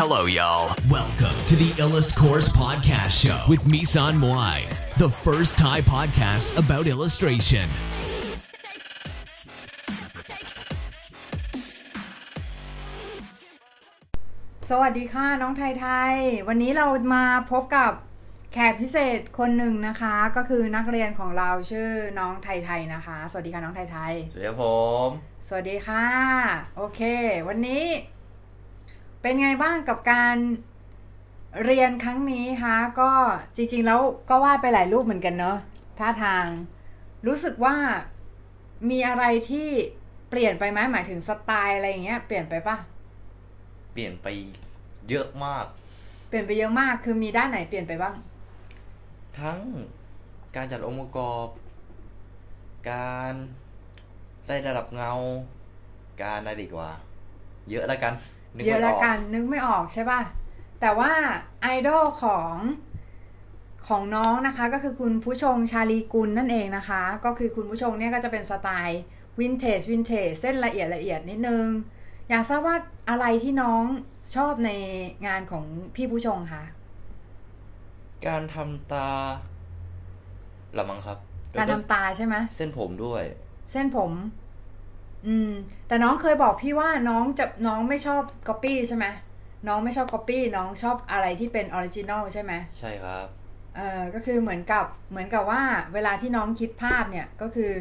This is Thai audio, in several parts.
Hello, y'all. Welcome to the Illust Course Podcast Show with Misan Moai, the first Thai podcast about illustration. สวัสดีค่ะ น้องไทยไทย วันนี้เรามาพบกับแขกพิเศษคนหนึ่งนะคะ ก็คือนักเรียนของเราชื่อน้องไทยไทยนะคะ สวัสดีค่ะน้องไทยไทย สวัสดีครับผม สวัสดีค่ะ โอเค วันนี้ เป็นไงบ้างกับการเรียนครั้งนี้คะก็จริง ๆ แล้วก็วาดไปหลายรูปเหมือนกันเนอะท่าทาง รู้สึกว่ามีอะไรที่เปลี่ยนไปไหมหมายถึงสไตล์อะไรอย่างเงี้ยเปลี่ยนไปปะเปลี่ยนไปเยอะมาก เปลี่ยนไปเยอะมากคือมีด้านไหนเปลี่ยนไปบ้าง ทั้งการจัดองค์ประกอบ การได้ระดับเงา การอะไรดีกว่า เยอะแล้วกัน นึเยอะไม่ละกกันนึกไม่ออกใช่ป่ะ แต่ว่าไอดอลของของน้องนะคะก็คือคุณผู้ชงชาลีกุลนั่นเองนะคะ ก็คือคุณผู้ชงเนี่ยก็จะเป็นสไตล์วินเทจวินเทจเส้นละเอียดละเอียดนิดนึง อยากทราบว่าอะไรที่น้องชอบในงานของพี่ผู้ชงคะการทำตาละมังครับ การแล้วทำตาใช่ไหมเส้นผมด้วย เส้นผม อืม แต่น้องเคยบอกพี่ว่าน้องจะน้องไม่ชอบก๊อปปี้ใช่ไหมน้องไม่ชอบก๊อปปี้น้องชอบอะไรที่เป็น original ใช่ไหมใช่ครับ เออก็คือเหมือนกับเหมือนกับว่า เวลาที่น้องคิดภาพเนี่ยก็คือ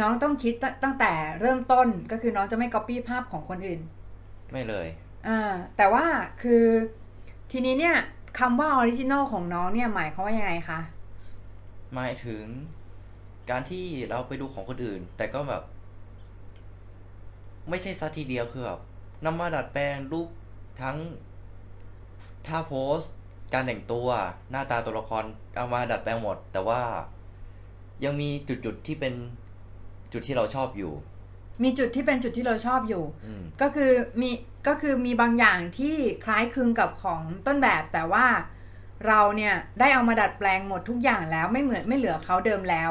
น้องต้องคิดตั้งตั้งแต่เริ่มต้นก็คือน้องจะไม่ก๊อปปี้ภาพของคนอื่น ไม่เลยเออแต่ว่าคือทีนี้เนี่ยคำว่า original ของน้องเนี่ยหมายความว่ายังไงคะหมายถึงการที่เราไปดูของคนอื่น แต่ก็แบบ ไม่ใช่ซะทีเดียวคือแบบนำมาดัดแปลงรูปทั้งท่า pose การแต่งตัวหน้าตาตัวละครเอามาดัดแปลงหมด แต่ว่ายังมีจุดๆที่เป็นจุดที่เราชอบอยู่ มีจุดที่เป็นจุดที่เราชอบอยู่อืมก็คือมีก็คือมีบางอย่างที่คล้ายคลึงกับของต้นแบบแต่ว่าเราเนี่ยได้เอามาดัดแปลงหมดทุกอย่างแล้วไม่เหมือนไม่เหลือเขาเดิมแล้ว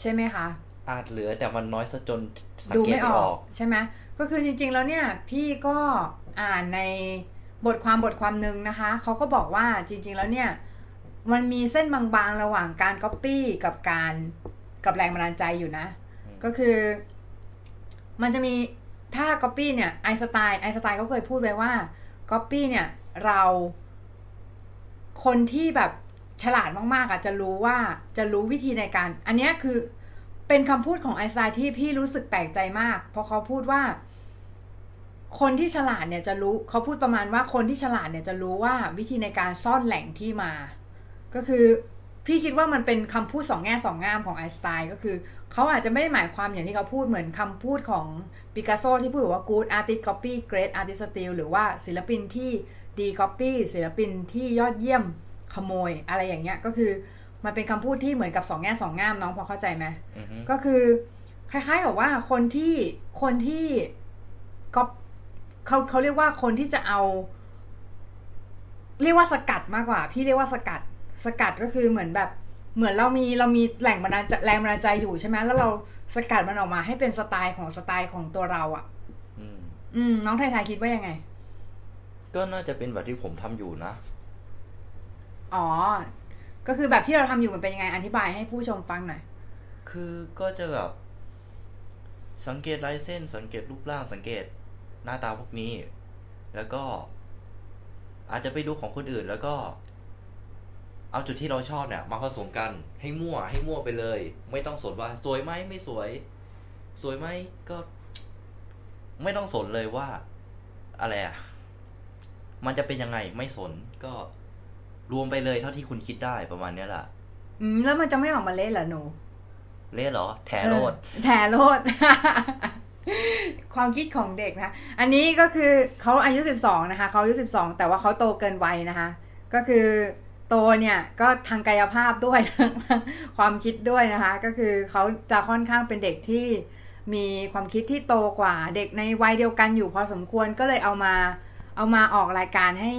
ใช่ไหมคะ อาจเหลือแต่มันน้อยซะจนสังดูเกตไม่ไม่ออออกกใช่ไหม ก็คือจริงๆแล้วเนี่ยพี่ก็อ่านในบทความบทความหนึ่งนะคะเขาก็บอกว่าจริงๆแล้วเนี่ยมันมีเส้นบางๆระหว่างการก๊อปปี้กับการกับแรงบันดาลใจอยู่นะอืมก็คือมันจะมีถ้าก๊อปปี้เนี่ยไอน์สไตน์ไอน์สไตน์ก็เคยพูดไว้ว่าก๊อปปี้เนี่ยเราคนที่แบบฉลาดมากๆอะจะรู้ว่าจะรู้วิธีในการ อันเนี้ยคือเป็นคำพูดของไอน์สไตน์ที่พี่รู้สึกแปลกใจมาก เพราะเขาพูดว่า คนที่ฉลาดเนี่ยจะรู้เขาพูดประมาณว่าคนที่ฉลาดเนี่ยจะรู้ว่าวิธีในการซ่อนแหล่งที่มา ก็คือพี่คิดว่ามันเป็นคำพูดสองแง่สองงามของไอน์สไตน์ก็คือเขาอาจจะไม่ได้หมายความอย่างที่เขาพูดเหมือนคำพูดของปิกัสโซที่พูดว่า good artist copy great artist steal หรือว่าศิลปินที่ดี copy ศิลปินที่ยอดเยี่ยมขโมยอะไรอย่างเงี้ยก็คือมันเป็นคำพูดที่เหมือนกับสองแง่สองงามน้องพอเข้าใจไหมอือฮึก็คือคล้ายๆกับว่าคนที่คนที่ก็ เขาเขาเรียกว่าคนที่จะเอา เรียกว่าสกัดมากกว่า พี่เรียกว่าสกัด สกัดก็คือเหมือนแบบ เหมือนเรามีเรามีแหล่งบันดาลใจแรงบันดาลใจอยู่ใช่ไหมแล้วเราสกัดมันออกมาให้เป็นสไตล์ของสไตล์ของตัวเราอะ่ะ อืมอืมน้องไทยไทยคิดว่ายังไง ก็น่าจะเป็นแบบที่ผมทำอยู่นะ อ๋อ ก็คือแบบที่เราทำอยู่มันเป็นยังไง อธิบายให้ผู้ชมฟังหน่อย คือก็จะแบบ สังเกตลายเส้น สังเกตรูปร่าง สังเกต หน้าตาพวกนี้ แล้วก็อาจจะไปดูของคนอื่นแล้วก็ เอาจุดที่เราชอบเนี่ยมาผสมกันให้มั่วให้มั่วไปเลย ไม่ต้องสนว่าสวยไหมไม่สวย สวยไหมก็ ไม่ต้องสนเลยว่า อะไรอะมันจะเป็นยังไงไม่สนก็รวมไปเลยเท่าที่คุณคิดได้ประมาณเนี้ยแหละอืมแล้วมันจะไม่ออกมาเละเหรอหนู เล่เหรอ แถโรดเออแถโรด ความคิดของเด็กนะ อันนี้ก็คือเขาอายุสิบสองนะคะเขาอายุสิบสองแต่ว่าเขาโตเกินวัยนะคะ ก็คือโตเนี่ยก็ทางกายภาพด้วย ความคิดด้วยนะคะ ก็คือเขาจะค่อนข้างเป็นเด็กที่มีความคิดที่โตกว่าเด็กในวัยเดียวกันอยู่พอสมควรก็เลยเอามาเอามาออกรายการให้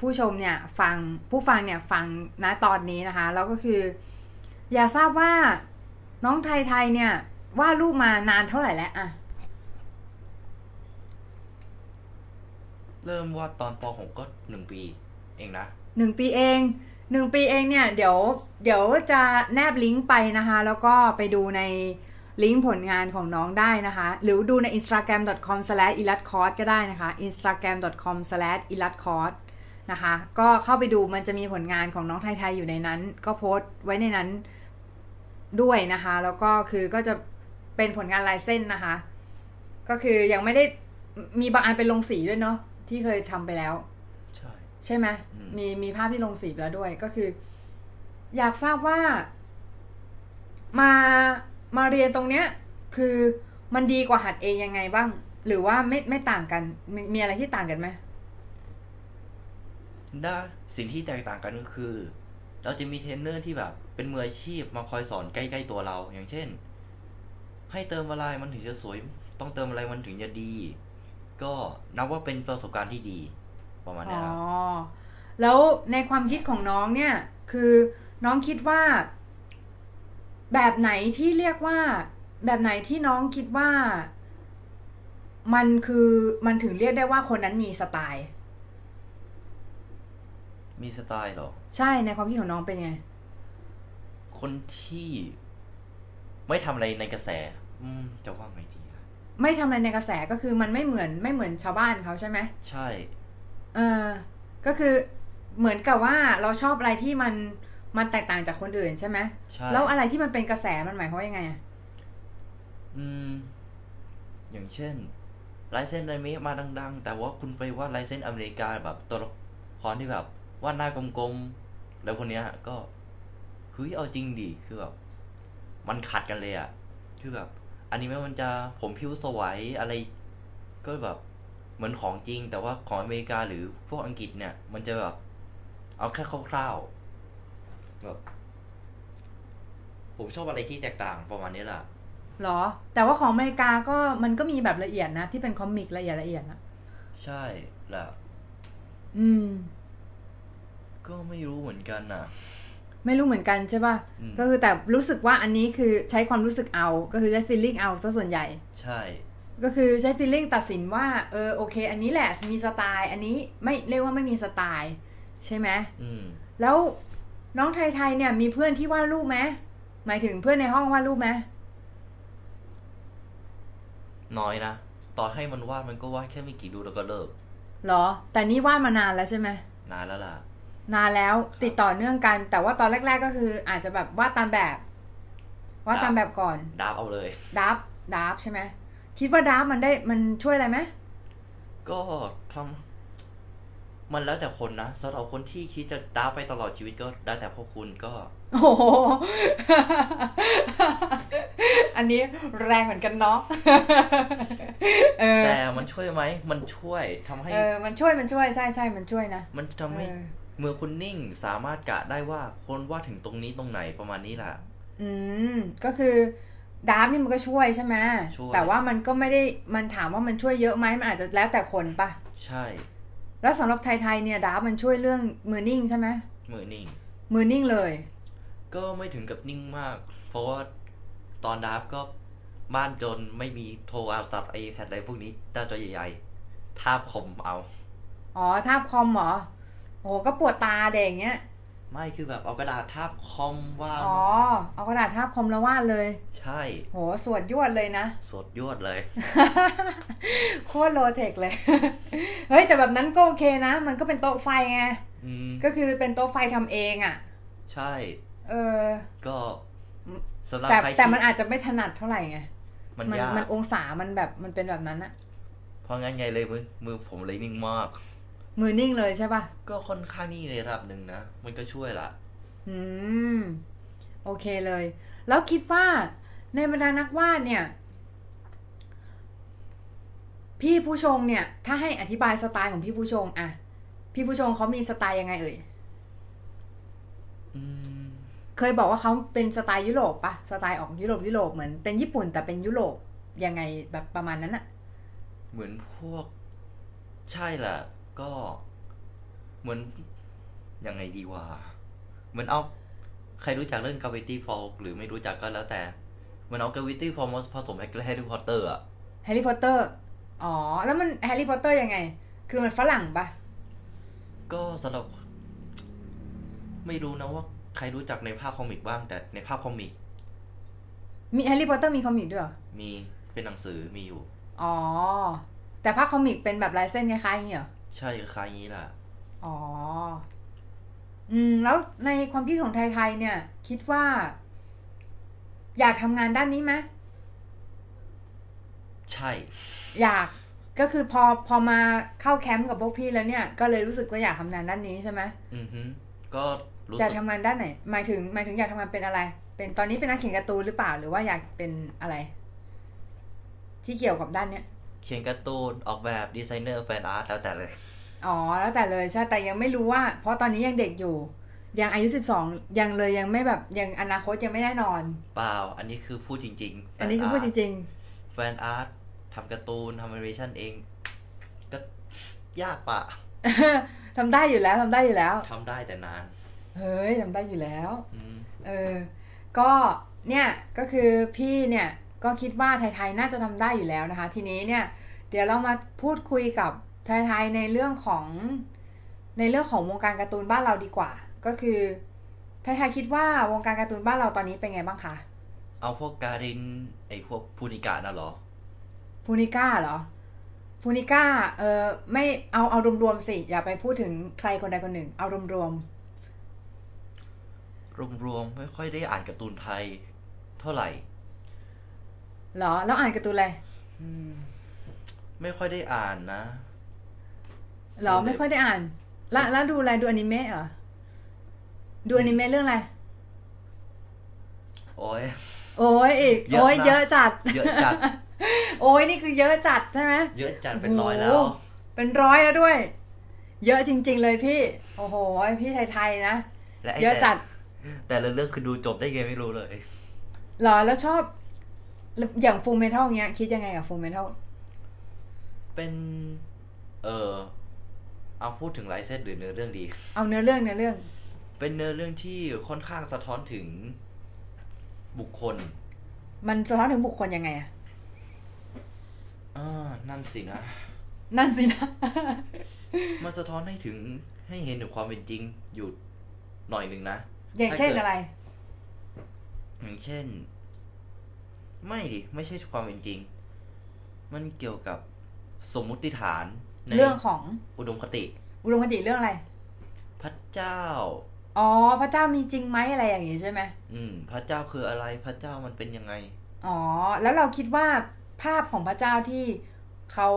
ผู้ชมเนี่ยฟังผู้ฟังเนี่ยฟังนะตอนนี้นะคะ แล้วก็คือ อยากทราบว่าน้องไทยไทยเนี่ยว่าดรูปมานานเท่าไหร่แล้วอะ เริ่มวาดตอนป .6 ก็หนึ่งปีเองนะหนึ่งปีเองหนึ่งปีเองเนี่ยเดี๋ยวเดี๋ยวจะแนบลิงก์ไปนะคะ แล้วก็ไปดูในลิงก์ผลงานของน้องได้นะคะ หรือดูใน instagram.com/ilatcos ก็ได้นะคะ instagram.com/ilatcos นะคะ ก็เข้าไปดูมันจะมีผลงานของน้องไทย ๆ อยู่ในนั้น ก็โพสต์ไว้ในนั้นด้วยนะคะ แล้วก็คือก็จะเป็นผลงานลายเส้นนะคะ ก็คือยังไม่ได้มีบางอันเป็นลงสีด้วยเนาะ ที่เคยทำไปแล้ว ใช่ ใช่ไหมอืมมีมีภาพที่ลงสีไปแล้วด้วย ก็คือ อยากทราบว่า มามาเรียนตรงเนี้ย คือมันดีกว่าหัดเองยังไงบ้าง หรือว่าไม่ไม่ต่างกันมีมีอะไรที่ต่างกันไหมได้สิ่งที่แตกต่างกันก็คือ เราจะมีเทรนเนอร์ที่แบบ เป็นมืออาชีพมาคอยสอนใกล้ๆตัวเรา อย่างเช่น ให้เติมอะไรมันถึงจะสวย ต้องเติมอะไรมันถึงจะดี ก็นับว่าเป็นประสบการณ์ที่ดีประมาณอ๋นี้อครับแล้วในความคิดของน้องเนี่ย คือน้องคิดว่า แบบไหนที่เรียกว่า แบบไหนที่น้องคิดว่า มันคือมันถึงเรียกได้ว่าคนนั้นมีสไตล์ มีสไตล์เหรอ ใช่ในความคิดของน้องเป็นไง คนที่ไม่ทำอะไรในกระแส อืมจะว่าไงดีอะ ไม่ทำอะไรในกระแสก็คือมันไม่เหมือนไม่เหมือนชาวบ้านเขาใช่ไหมใช่ เออก็คือเหมือนกับว่าเราชอบอะไรที่มันมันแตกต่างจากคนอื่นใช่ไหมใช่ แล้วอะไรที่มันเป็นกระแสมันหมายความว่ายังไงอะอืม อย่างเช่นลายเส้นอนิเมะมาดัง ๆ แต่ว่าคุณไปวาดลายเส้นอเมริกาแบบตัวละครที่แบบวาดหน้ากลมๆ แล้วคนเนี้ยก็เฮ้ยเอาจริงดิคือแบบมันขัดกันเลยอะคือแบบ อนิเมะมันจะผมผิวสวยอะไร ก็แบบเหมือนของจริง แต่ว่าของอเมริกาหรือพวกอังกฤษเนี่ย มันจะแบบเอาแค่คร่าวๆแบบผมชอบอะไรที่แตกต่างประมาณนี้แหละหรอ แต่ว่าของอเมริกาก็มันก็มีแบบละเอียดนะ ที่เป็นคอมิกละเอียดละเอียดนะใช่แหละอืม ก็ไม่รู้เหมือนกันน่ะ ไม่รู้เหมือนกันใช่ป่ะอืมก็คือแต่รู้สึกว่าอันนี้คือใช้ความรู้สึกเอา ก็คือใช้ feeling เอาซะส่วนใหญ่ ใช่ ก็คือใช้ feeling ตัดสินว่า เออโอเค อันนี้แหละมีสไตล์ อันนี้ไม่เรียกว่าไม่มีสไตล์ ใช่ไหมอืมแล้วน้องไทยๆเนี่ยมีเพื่อนที่วาดรูปไหมหมายถึงเพื่อนในห้องวาดรูปไหมน้อยนะต่อให้มันวาดมันก็วาดแค่ไม่กี่ดูแล้วก็เลิกหรอ แต่นี่วาดมานานแล้วใช่ไหมนานแล้วล่ะ นานแล้วติดต่อเนื่องกัน แต่ว่าตอนแรก ๆก็คือ อาจจะแบบวาดตามแบบวาดตามแบบก่อนดับเอาเลยดับดับใช่ไหมคิดว่าดับมันได้มันช่วยอะไรไหมก็ทำมันแล้วแต่คนนะสำหรับคนที่คิดจะดับไปตลอดชีวิตก็ได้แต่พวกคุณก็ โอ้โหอันนี้แรงเหมือนกันเนาะเออแต่มันช่วยไหมมันช่วยทำให้เออมันช่วยมันช่วยใช่ใช่มันช่วยนะมันทำให้ เออมือคุณนิ่งสามารถกะได้ว่าคนวาดถึงตรงนี้ตรงไหนประมาณนี้แหละ อืม ก็คือดาร์ฟนี่มันก็ช่วยใช่ไหมช่วยแต่ว่ามันก็ไม่ได้มันถามว่ามันช่วยเยอะไหมมันอาจจะแล้วแต่คนปะใช่ แล้วสำหรับไทยๆเนี่ยดาร์ฟมันช่วยเรื่องมือนิ่งใช่ไหมมือนิ่ง มือนิ่งเลย ก็ไม่ถึงกับนิ่งมาก เพราะว่าตอนดับก็บ้านจนไม่มีโทรเอาสับไอแพดอะไรพวกนี้หน้าจอใหญ่ๆทาบคอมเอา อ๋อทาบคอมเหรอโอ้ก็ปวดตาเด็กเงี้ย ไม่คือแบบเอากระดาษทาบคอมว่าดอ๋อ เอากระดาษทาบคอมแล้ววาดเลย ใช่โหสวดยวดเลยนะ สดยวดเลย โคตรโลเทคเลย เฮ้ยแต่แบบนั้นก็โอเคนะ มันก็เป็นโต๊ะไฟไง อืมก็คือเป็นโต๊ะไฟทำเองอะ่ะ ใช่ เออ ก็สำหรับแต่ใครแต่ที่มันอาจจะไม่ถนัดเท่าไหร่ไงมันมันยาก มันองศามันแบบมันเป็นแบบนั้นอะเพราะงั้นไงเลยมือมือผมเลยนิ่งมาก มือนิ่งเลยใช่ปะก็ค่อนข้างนี่ในระดับหนึ่งนะ มันก็ช่วยละอืม โอเคเลย แล้วคิดว่าในบรรดานักวาดเนี่ย พี่ผู้ชงเนี่ย ถ้าให้อธิบายสไตล์ของพี่ผู้ชงอะพี่ผู้ชงเขามีสไตล์ยังไงเอ่ยอืมเคยบอกว่าเขาเป็นสไตล์ยุโรปปะสไตล์ออกยุโรปยุโรปเหมือนเป็นญี่ปุ่น แต่เป็นยุโรปยังไงแบบประมาณนั้นอะเหมือนพวก ใช่แหละ ก็เหมือนยังไงดีวะเหมือนเอาใครรู้จักเรื่อง Gravity Falls หรือไม่รู้จักก็แล้วแต่เหมือนเอา Gravity Falls ผสมกับ Harry Potter อะแฮร์รี่พอตเตอร์อ๋อ แล้วมันแฮร์รี่พอตเตอร์ยังไง คือมันฝรั่งปะก็สำหรับ ไม่รู้นะว่าใครรู้จักในภาค comic บ้าง แต่ในภาค comic มีแฮร์รี่พอตเตอร์มี comic ด้วยเหรอ มีเป็นหนังสือมีอยู่ อ๋อ แต่ภาค comic เป็นแบบลายเส้นคล้ายๆอย่างนี้เหรอ ใช่คล้ายๆอย่างนี้แหละ อ๋อ อืม แล้วในความคิดของไทยๆเนี่ย คิดว่า อยากทำงานด้านนี้ไหมใช่ อยากก็คือพอพอมาเข้าแคมป์กับพวกพี่แล้วเนี่ย ก็เลยรู้สึกว่าอยากทำงานด้านนี้ใช่ไหมอือฮึก็รู้จะสึกทำงานด้านไหน หมายถึงหมายถึงอยากทำงานเป็นอะไร เป็นตอนนี้เป็นนักเขียนการ์ตูนหรือเปล่า หรือว่าอยากเป็นอะไร ที่เกี่ยวกับด้านเนี้ยเขียนการ์ตูนออกแบบ designer fan art แล้วแต่เลย อ๋อ แล้วแต่เลยใช่แต่ยังไม่รู้ว่า เพราะตอนนี้ยังเด็กอยู่ ยังอายุสิบสองยังเลยยังไม่แบบยังอนาคตยังไม่แน่นอน เปล่า อันนี้คือพูดจริงๆแฟอันนี้คือพูดจริง fan art ทำการ์ตูนทำแอนิเมชันเอง ก็ยากปะๆทำได้อยู่แล้วทำได้อยู่แล้วทำได้แต่นาน เฮ้ยทำได้อยู่แล้วอืมเออ ก็เนี่ยก็คือพี่เนี่ยก็คิดว่าไทยๆน่าจะทำได้อยู่แล้วนะคะ ทีนี้เนี่ย เดี๋ยวเรามาพูดคุยกับไทยๆในเรื่องของในเรื่องของวงการการ์ตูนบ้านเราดีกว่า ก็คือไทยๆคิดว่าวงการการ์ตูนบ้านเราตอนนี้เป็นไงบ้างคะ เอาพวกการินไอพวกพูนิกาน่ะเหรอพูนิก้าเหรอพูนิก้าเออไม่เอาเอารวมๆสิ อย่าไปพูดถึงใครคนใดคนหนึ่ง เอารวมรวมๆไม่ค่อยได้อ่านการ์ตูนไทยเท่าไหร่ๆเหรอ แล้วอ่านการ์ตูนอะไร ไม่ค่อยได้อ่านนะเหรอไม่ค่อยได้อ่านแล้วแล้วดูอะไรดูอนิเมะเหรอดูอนิเมะเรื่องอะไร โอ้ยโอ้ยอีกเยอะนะโอ้ยเยอะจัด เยอะจัด โอ้ยนี่คือเยอะจัดใช่ไหมเยอะจัดเป็นร้อยแล้วโโหเป็นร้อยแล้วด้วย เยอะจริง ๆ เลยพี่ โอ้โหพี่ไทยๆนะและไอ้เยอะแต่จัด แต่ละเรื่องคือดูจบได้ไงไม่รู้เลยเหรอแล้วชอบอย่างฟูเมทัลเงี้ยคิดยังไงกับฟูเมทัล เป็นเออเอาพูดถึงไลเซนหรือเนื้อเรื่องดี เอาเนื้อเรื่องเนื้อเรื่อง เป็นเนื้อเรื่องที่ค่อนข้างสะท้อนถึงบุคคล มันสะท้อนถึงบุคคลยังไงอะอ่านั่นสินะ นั่นสินะ มันสะท้อนให้ถึงให้เห็นถึงความเป็นจริงอยู่หน่อยหนึ่งนะ อย่างเช่นอะไร อย่างเช่น ไม่ดิ ไม่ใช่ความเป็นจริง มันเกี่ยวกับ สมมุติฐานในเรื่องของอุดมคติ อุดมคติเรื่องอะไร พระเจ้า อ๋อ พระเจ้ามีจริงไหมอะไรอย่างงี้ใช่ไหมอืม พระเจ้าคืออะไรพระเจ้ามันเป็นยังไง อ๋อ แล้วเราคิดว่าภาพของพระเจ้าที่เขา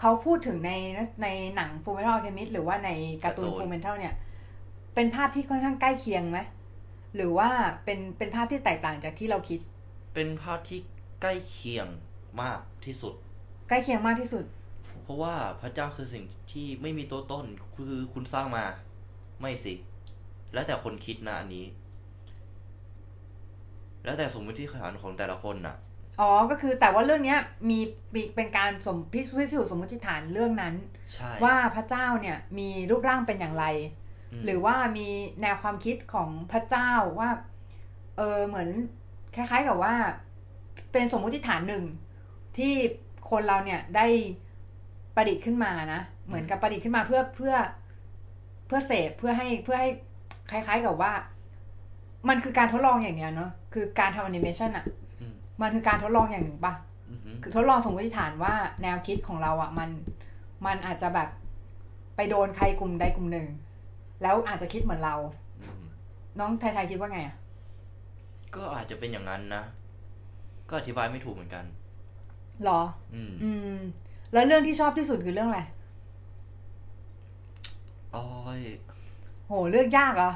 เขาพูดถึงในในหนัง Fullmetal Alchemist หรือว่าในการ์ตูนการ์ตูน Fullmetal เนี่ย เป็นภาพที่ค่อนข้างใกล้เคียงไหมหรือว่าเป็นเป็นภาพที่แตกต่างจากที่เราคิด เป็นภาพที่ใกล้เคียงมากที่สุด ใกล้เคียงมากที่สุด เพราะว่าพระเจ้าคือสิ่งที่ไม่มีตัวต้นคือคุณสร้างมา ไม่สิ แล้วแต่คนคิดนะอันนี้ แล้วแต่สมมติฐานของแต่ละคนน่ะอ๋อ ก็คือแต่ว่าเรื่องเนี้ยมีมีเป็นการสมพิพิสูจน์สมมติฐานเรื่องนั้นใช่ว่าพระเจ้าเนี่ยมีรูปร่างเป็นอย่างไรมหรือว่ามีแนวความคิดของพระเจ้าว่า เออเหมือนคล้าย ๆกับว่า เป็นสมมุติฐานหนึ่งที่ คนเราเนี่ยได้ประดิษฐ์ขึ้นมานะ เหมือนกับประดิษฐ์ขึ้นมาเพื่อเพื่อเพื่อเสพเพื่อให้เพื่อให้คล้าย ๆกับว่า มันคือการทดลองอย่างเนี้ยเนอะคือการทำแอนิเมชันอะอืมมันคือการทดลองอย่างหนึ่งปะอือหือคือทดลองสมมติฐานว่าแนวคิดของเราอะ่ะมันมันอาจจะแบบไปโดนใครกลุ่มใดกลุ่มหนึ่ง แล้วอาจจะคิดเหมือนเราอืมน้องไทยๆคิดว่าไงอะ่ะก็อาจจะเป็นอย่างนั้นนะ ก็อธิบายไม่ถูกเหมือนกัน หรออืมอืม แล้วเรื่องที่ชอบที่สุดคือเรื่องอะไรอ้อยโหเลือกยากเหรอ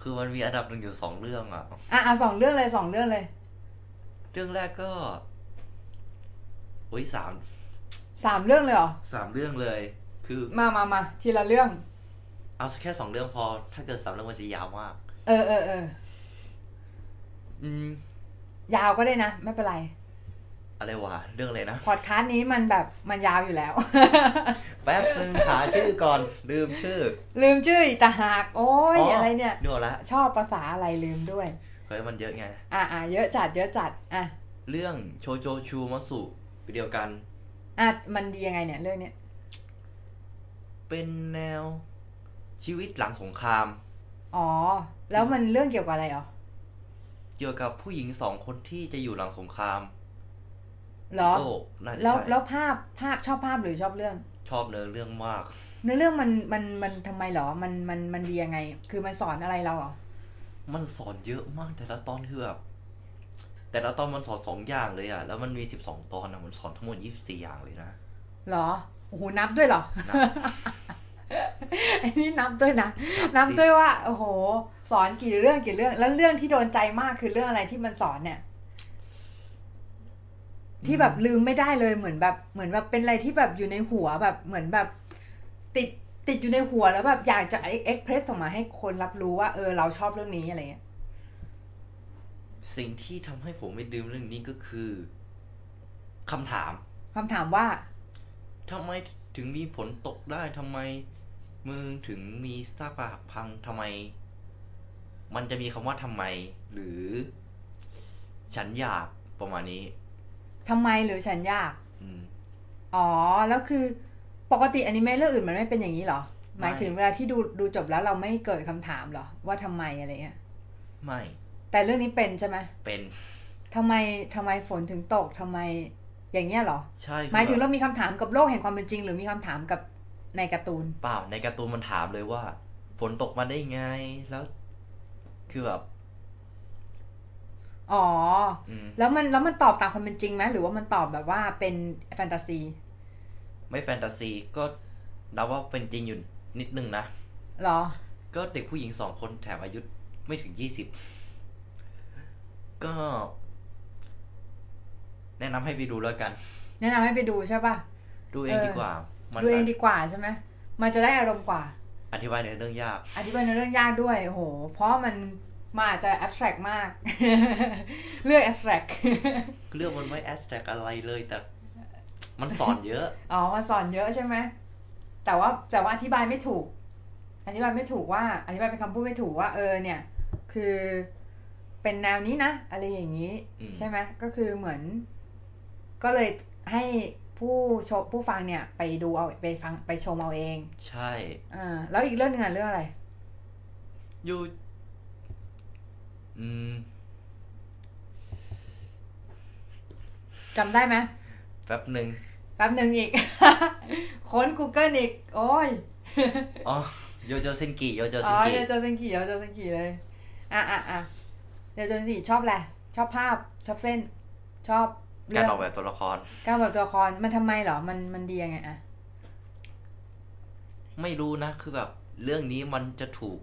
คือมันมีอันดับหนึ่งอยู่สองเรื่องอะ อะอะสองเรื่องเลยสองเรื่องเลย เรื่องแรกก็โอ้ยสาม สามเรื่องเลยเหรอสามเรื่องเลย คือ มามามาทีละเรื่อง เอาแค่สองเรื่องพอ ถ้าเกิดสามเรื่องมันจะยาวมาก เออเออเออ อืม ยาวก็ได้นะ ไม่เป็นไร อะไรวะเรื่องอะไรนะพอดคาสต์นี้มันแบบมันยาวอยู่แล้ว แป๊บนึงหาชื่อก่อนลืมชื่อ ลืมชื่ออีกต่างหากโอ้ยอะไรเนี่ยนึกออกละชอบภาษาอะไรลืมด้วยเฮ้ยมันเยอะไง อะอะเยอะจัดเยอะจัดอะเรื่องโชโจชูมัตสุเดียวกันอะมันดียังไงเนี่ยเรื่องเนี้ยเป็นแนวชีวิตหลังสงคราม อ๋อ แล้วมันเรื่องเกี่ยวกับอะไรเหรอเกี่ยวกับผู้หญิงสองคนที่จะอยู่หลังสงคราม เหรอ โอ้น่าจะแล้วใช่แล้วภาพภาพชอบภาพหรือชอบเรื่อง ชอบเนื้อเรื่องมาก เนื้อเรื่องมันมันมันทำไมเหรอ มันมันมันดียังไง คือมันสอนอะไรเราเหรอ มันสอนเยอะมาก แต่ละตอนคือแบบแต่ละตอนมันสอนสองอย่างเลยอะแล้วมันมีสิบสองตอนอะมันสอนทั้งหมดยี่สิบสี่อย่างเลยนะ เหรอ โอ้โห นับด้วยเหรอ นับไอ้นี่นับด้วยนะ นับด้วยว่า โอ้โห สอนกี่เรื่องกี่เรื่อง แล้วเรื่องที่โดนใจมากคือเรื่องอะไรที่มันสอนเนี่ย ที่แบบลืมไม่ได้เลยเหมือนแบบเหมือนแบบเป็นอะไรที่แบบอยู่ในหัวแบบเหมือนแบบติดติดอยู่ในหัวแล้วแบบอยากจะเอ็กเพรสออกมาให้คนรับรู้ว่าเออเราชอบเรื่องนี้อะไรเงี้ยสิ่งที่ทำให้ผมไม่ดื่มเรื่องนี้ก็คือคำถามคำถามว่าทำไมถึงมีฝนตกได้ทำไมเมืองถึงมีซากปรักหักพังทำไม มันจะมีคำว่าทำไม หรือ ฉันอยากประมาณนี้ ทำไมหรือฉันยากอืมอ๋อ แล้วคือปกติอนิเมะเรื่องอื่นมันไม่เป็นอย่างนี้เหรอ หมายถึงเวลาที่ดูดูจบแล้วเราไม่เกิดคำถามเหรอ ว่าทำไมอะไรเงี้ยไม่ แต่เรื่องนี้เป็นใช่ไหมเป็นทำไมทำไมฝนถึงตกทำไมอย่างเงี้ยเหรอ ใช่คือหมายถึงแบบเรามีคำถามกับโลกแห่งความเป็นจริง หรือมีคำถามกับในการ์ตูน เปล่าในการ์ตูนมันถามเลยว่า ฝนตกมาได้ไงแล้ว คือแบบ อ๋ออืมแล้วมันแล้วมันตอบตามความเป็นจริงไหมหรือว่ามันตอบแบบว่าเป็นแฟนตาซี ไม่แฟนตาซีก็นับว่าเป็นจริงอยู่นิดนึงนะเหรอ ก็เด็กผู้หญิงสองคนแถมอายุไม่ถึงยี่สิบก็ แนะนำให้ไปดูแล้วกัน แนะนำให้ไปดูใช่ป่ะ ดูเองเออดีกว่ามันดูเองดีกว่าใช่ไหไหมมันจะได้อารมณ์กว่า อธิบายในเรื่องยาก อธิบายในเรื่องยากด้วยโอ้โหเพราะมัน มันอาจจะ abstract มากเรื่อง abstract เรื่องมันไม่แอสแท็กอะไรเลยแต่ มันสอนเยอะ อ๋อมาสอนเยอะใช่ไหม แต่ว่าแต่ว่าอธิบายไม่ถูก อธิบายไม่ถูกว่า อธิบายเป็นคำพูดไม่ถูกว่า เออเนี่ย คือเป็นแนวนี้นะ อะไรอย่างนี้อืมใช่ไหมก็คือเหมือน ก็เลยให้ผู้ชมผู้ฟังเนี่ย ไปดูเอาไปฟังไปชมเอาเอง ใช่อ่าแล้วอีกเรื่องหนึงอะเรื่องอะไรอยู่ อืมจำได้ไหมแป๊บหนึ่งแป๊บหนึ่งอีก ค้น Google อีก โอ้ย อ๋อ โยโจเซนกิ โยโจอ๋เซอนกิเดี๋ยวเจอเซนกี่เดี๋ยวเจอเซนกี่เลย อะอะอะเดี๋ยวเจอเซนกี่ชอบแหละไรชอบภาพ ชอบเส้น ชอบเรื่การองออกแบบตัวละคร การแบบตัวละคร มันทำไมเหรอ มัน มันดียังไงอะไม่รู้นะ คือแบบ เรื่องนี้มันจะถูก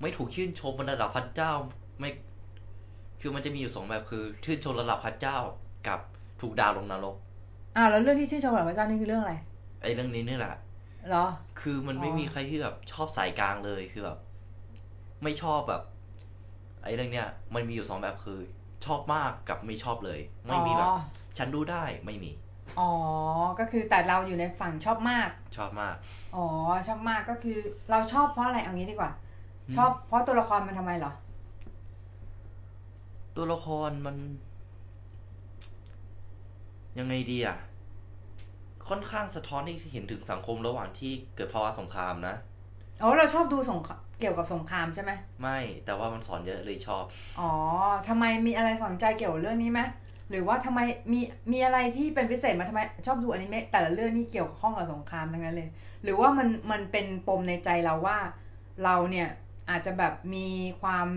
ไม่ถูกชื่นชมบนระดับพระเจ้า ไม่คือมันจะมีอยู่สองแบบคือ ชื่นชมระดับพระเจ้ากับถูกดาวลงนรก อ่าแล้วเรื่องที่ชื่นชมแบบพระเจ้านี่คือเรื่องอะไรไอ้เรื่องนี้นี่แหละเหรอ คือมันไม่อ๋อมีใครที่แบบชอบสายกลางเลยคือแบบไม่ชอบแบบ ไอ้เรื่องเนี้ย มันมีอยู่สองแบบคือ ชอบมากกับไม่ชอบเลย ไม่มีแบบอ๋อฉันดูได้ไม่มีอ๋อ ก็คือแต่เราอยู่ในฝั่งชอบมาก ชอบมาก อ๋อ ชอบมากก็คือ เราชอบเพราะอะไรเอางี้ดีกว่า ชอบเพราะตัวละครมันทำไมเหรอ ตัวละครมัน ยังไงดีอะ ค่อนข้างสะท้อนให้เห็นถึงสังคมระหว่างที่เกิดภาวะสงครามนะอ๋อเราชอบดูสงครามเกี่ยวกับสงครามใช่ไหมไม่แต่ว่ามันสอนเยอะเลยชอบ อ๋อทำไมมีอะไรสนใจเกี่ยวกับเรื่องนี้ไหมหรือว่าทำไมมีมีอะไรที่เป็นพิเศษมาทำไม ชอบดูอนิเมะแต่ละเรื่องนี่เกี่ยวข้องกับสงครามทั้งนั้นเลย หรือว่ามันมันเป็นปมในใจเราว่า เราเนี่ยอาจจะแบบมีความ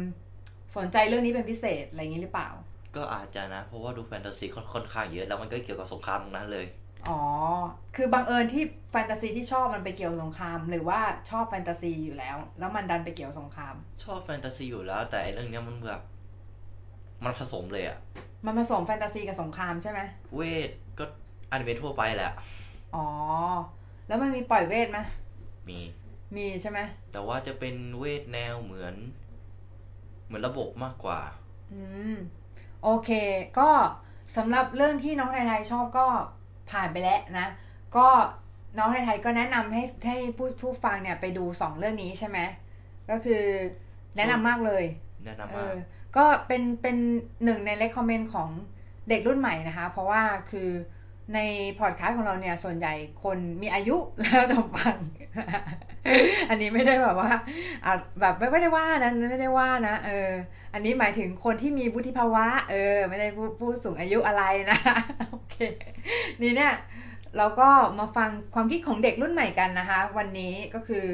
สนใจเรื่องนี้เป็นพิเศษอะไรอย่างนี้หรือเปล่า ก็อาจจะนะ เพราะว่าดูแฟนตาซีค่อนค่อนข้างเยอะแล้วมันก็เกี่ยวกับสงครามตรงนั้นเลย อ๋อ คือบังเอิญที่แฟนตาซีที่ชอบมันไปเกี่ยวกับสงคราม หรือว่าชอบแฟนตาซีอยู่แล้ว แล้วมันดันไปเกี่ยวกับสงคราม ชอบแฟนตาซีอยู่แล้ว แต่ไอ้เรื่องเนี้ยมันแบบมันผสมเลยอะมันผสมแฟนตาซีกับสงครามใช่ไหมเวทก็อนิเมะทั่วไปแหละ อ๋อ แล้วมันมีปล่อยเวทไหมมี มีใช่ไหมแต่ว่าจะเป็นเวทแนวเหมือน เหมือนระบบมากกว่า อืม โอเค ก็สำหรับเรื่องที่น้องไทยๆชอบก็ผ่านไปแล้วนะ ก็น้องไทยๆก็แนะนำให้ให้ผู้ผู้ฟังเนี่ยไปดูสองเรื่องนี้ใช่ไหม ก็คือแนะนำมากเลย แนะนำเอมากอก็เป็นเป็นหนึ่งในเลคคอมเมนต์ของเด็กรุ่นใหม่นะคะ เพราะว่าคือ ในพอดคาสต์ของเราเนี่ยส่วนใหญ่คนมีอายุแล้วจะฟัง อันนี้ไม่ได้แบบว่าแบบไม่ได้ว่านะไม่ได้ว่านะเออ อันนี้หมายถึงคนที่มีวุฒิภาวะ เออ ไม่ได้ผู้สูงอายุอะไรนะโอเค นี่เนี่ย เราก็มาฟังความคิดของเด็กรุ่นใหม่กันนะคะ วันนี้ก็คือ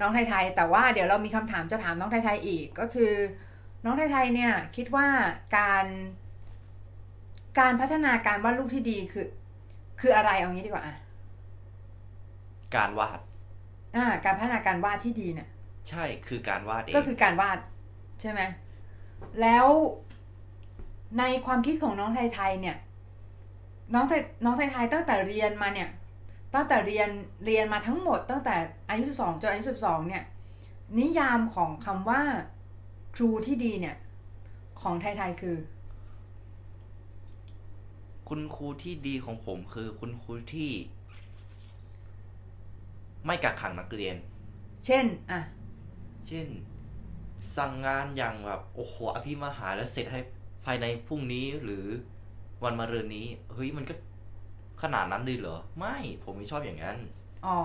น้องไทยๆแต่ว่าเดี๋ยวเรามีคำถามจะถามน้องไทยๆอีกก็คือ น้องไทยๆเนี่ยคิดว่าการการพัฒนาการวาดรูปที่ดีคือ คืออะไรเอางี้ดีกว่าอะการวาด อ่า การพัฒนาการวาดที่ดีเนี่ย ใช่คือการวาดเองก็คือการวาด ใช่ไหมแล้วในความคิดของน้องไทยๆเนี่ย น้องไทยน้องไทยๆตั้งแต่เรียนมาเนี่ย ตั้งแต่เรียนเรียนมาทั้งหมด ตั้งแต่อายุสิบสองจนอายุสิบสองเนี่ย นิยามของคำว่าครูที่ดีเนี่ย ของไทยๆคือ คุณครูที่ดีของผมคือคุณครูที่ ไม่กักขังนักเรียน เช่น อะ เช่น สั่งงานอย่างแบบโอ้โหอภิมหาแล้วเสร็จให้ภายในพรุ่งนี้หรือวันมะรืนนี้ เฮ้ยมันก็ขนาดนั้นเลยเหรอ ไม่ผมไม่ชอบอย่างนั้น อ๋อ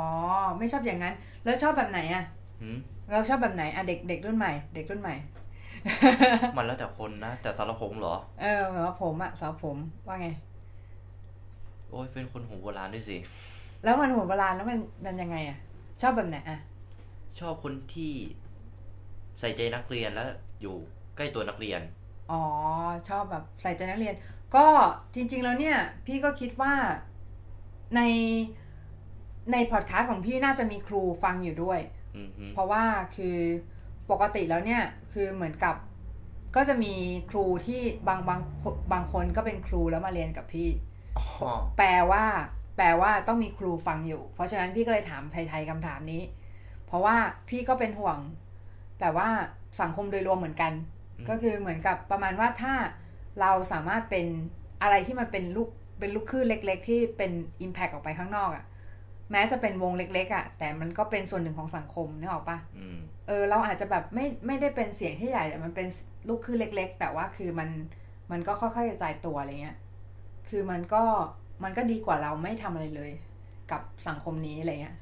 ไม่ชอบอย่างนั้น แล้วชอบแบบไหนอะหืมเราชอบแบบไหนอะเด็กเด็กรุ่นใหม่ เด็กรุ่นใหม่ มันแล้วแต่คนนะ แต่สำหรับผมเหรอ เออแบบว่าผมอะสาวผมว่าไง โอ้ยเป็นคนหัวโบราณด้วยสิ แล้วมันหัวโบราณแล้วมันมันยังไงอะชอบแบบไหนอะชอบคนที่ใส่ใจนักเรียนและอยู่ใกล้ตัวนักเรียน อ๋อ ชอบแบบใส่ใจนักเรียน ก็จริง ๆ แล้วเนี่ย พี่ก็คิดว่าในในพอดคาสต์ของพี่น่าจะมีครูฟังอยู่ด้วยอือฮึเพราะว่าคือปกติแล้วเนี่ยคือเหมือนกับก็จะมีครูที่บางบางบางคนก็เป็นครูแล้วมาเรียนกับพี่อ๋อ แปลว่า แปลว่าต้องมีครูฟังอยู่ เพราะฉะนั้นพี่ก็เลยถามไทยๆคำถามนี้ เพราะว่าพี่ก็เป็นห่วงแบบว่าสังคมโดยรวมเหมือนกัน ก็คือเหมือนกับประมาณว่าถ้าเราสามารถเป็นอะไรที่มันเป็นลูกเป็นลูกคลื่นเล็ก ๆ ที่เป็น Impact ออกไปข้างนอกอะ่ะแม้จะเป็นวงเล็ก ๆอะ่ะ แต่มันก็เป็นส่วนหนึ่งของสังคมนึกออกปะอืมเออ เราอาจจะแบบไม่ไม่ได้เป็นเสียงที่ใหญ่แต่มันเป็นลูกคลื่นเล็ก ๆ แต่ว่าคือมันมันก็ค่อยๆกระจายตัวอะไรเงี้ย คือมันก็มันก็ดีกว่าเราไม่ทำอะไรเลย กับสังคมนี้อะไรเงี้ย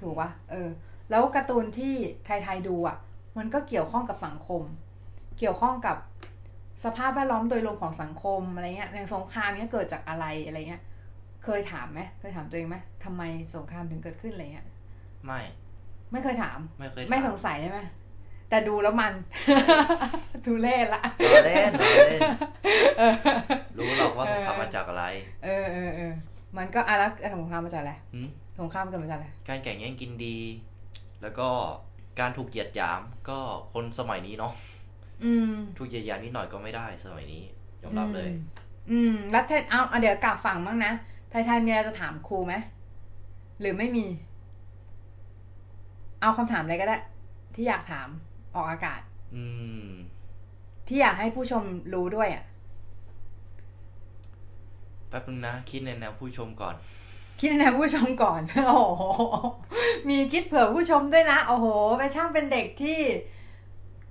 ถูกปะเออ แล้วการ์ตูนที่ไทยๆดูอะ มันก็เกี่ยวข้องกับสังคม เกี่ยวข้องกับสภาพแวดล้อมโดยรวมของสังคมอะไรเงี้ยอย่างสงครามเนี้ยเกิดจากอะไรอะไรเงี้ย เคยถามไหมเคยถามตัวเองไหมทำไมสงครามถึงเกิดขึ้นอะไรเงี้ยไม่ ไม่เคยถาม ไม่เคยไม่ถาสงสัยใช่ไหม แต่ดูแล้วมันดูเล่นละล้อเล่นล้อเล่นรู้หรอกว่าสงครามมาจากอะไร เออเออเออมันก็อะแล้วสงครามมาจากอะไรหืมสงครามเกิดมาจากอะไรการแข่งแย่งกินดี แล้วก็การถูกเหยียดหยามก็คนสมัยนี้เนาะอืมถูกเหยียดหยามนิดหน่อยก็ไม่ได้สมัยนี้ยอมรับเลย อืมอืมแล้วไทยเอาเอาเดี๋ยวกลับฝั่งบ้างนะไทยไทยมีอะไรจะถามครูไหมหรือไม่มี เอาคำถามอะไรก็ได้ ที่อยากถาม ออกอากาศ อืม ที่อยากให้ผู้ชมรู้ด้วยอะแป๊บนึงนะ คิดในแนวผู้ชมก่อน คิดในผู้ชมก่อน โอ้โห มีคิดเผื่อผู้ชมด้วยนะ โอ้โหไปช่างเป็นเด็กที่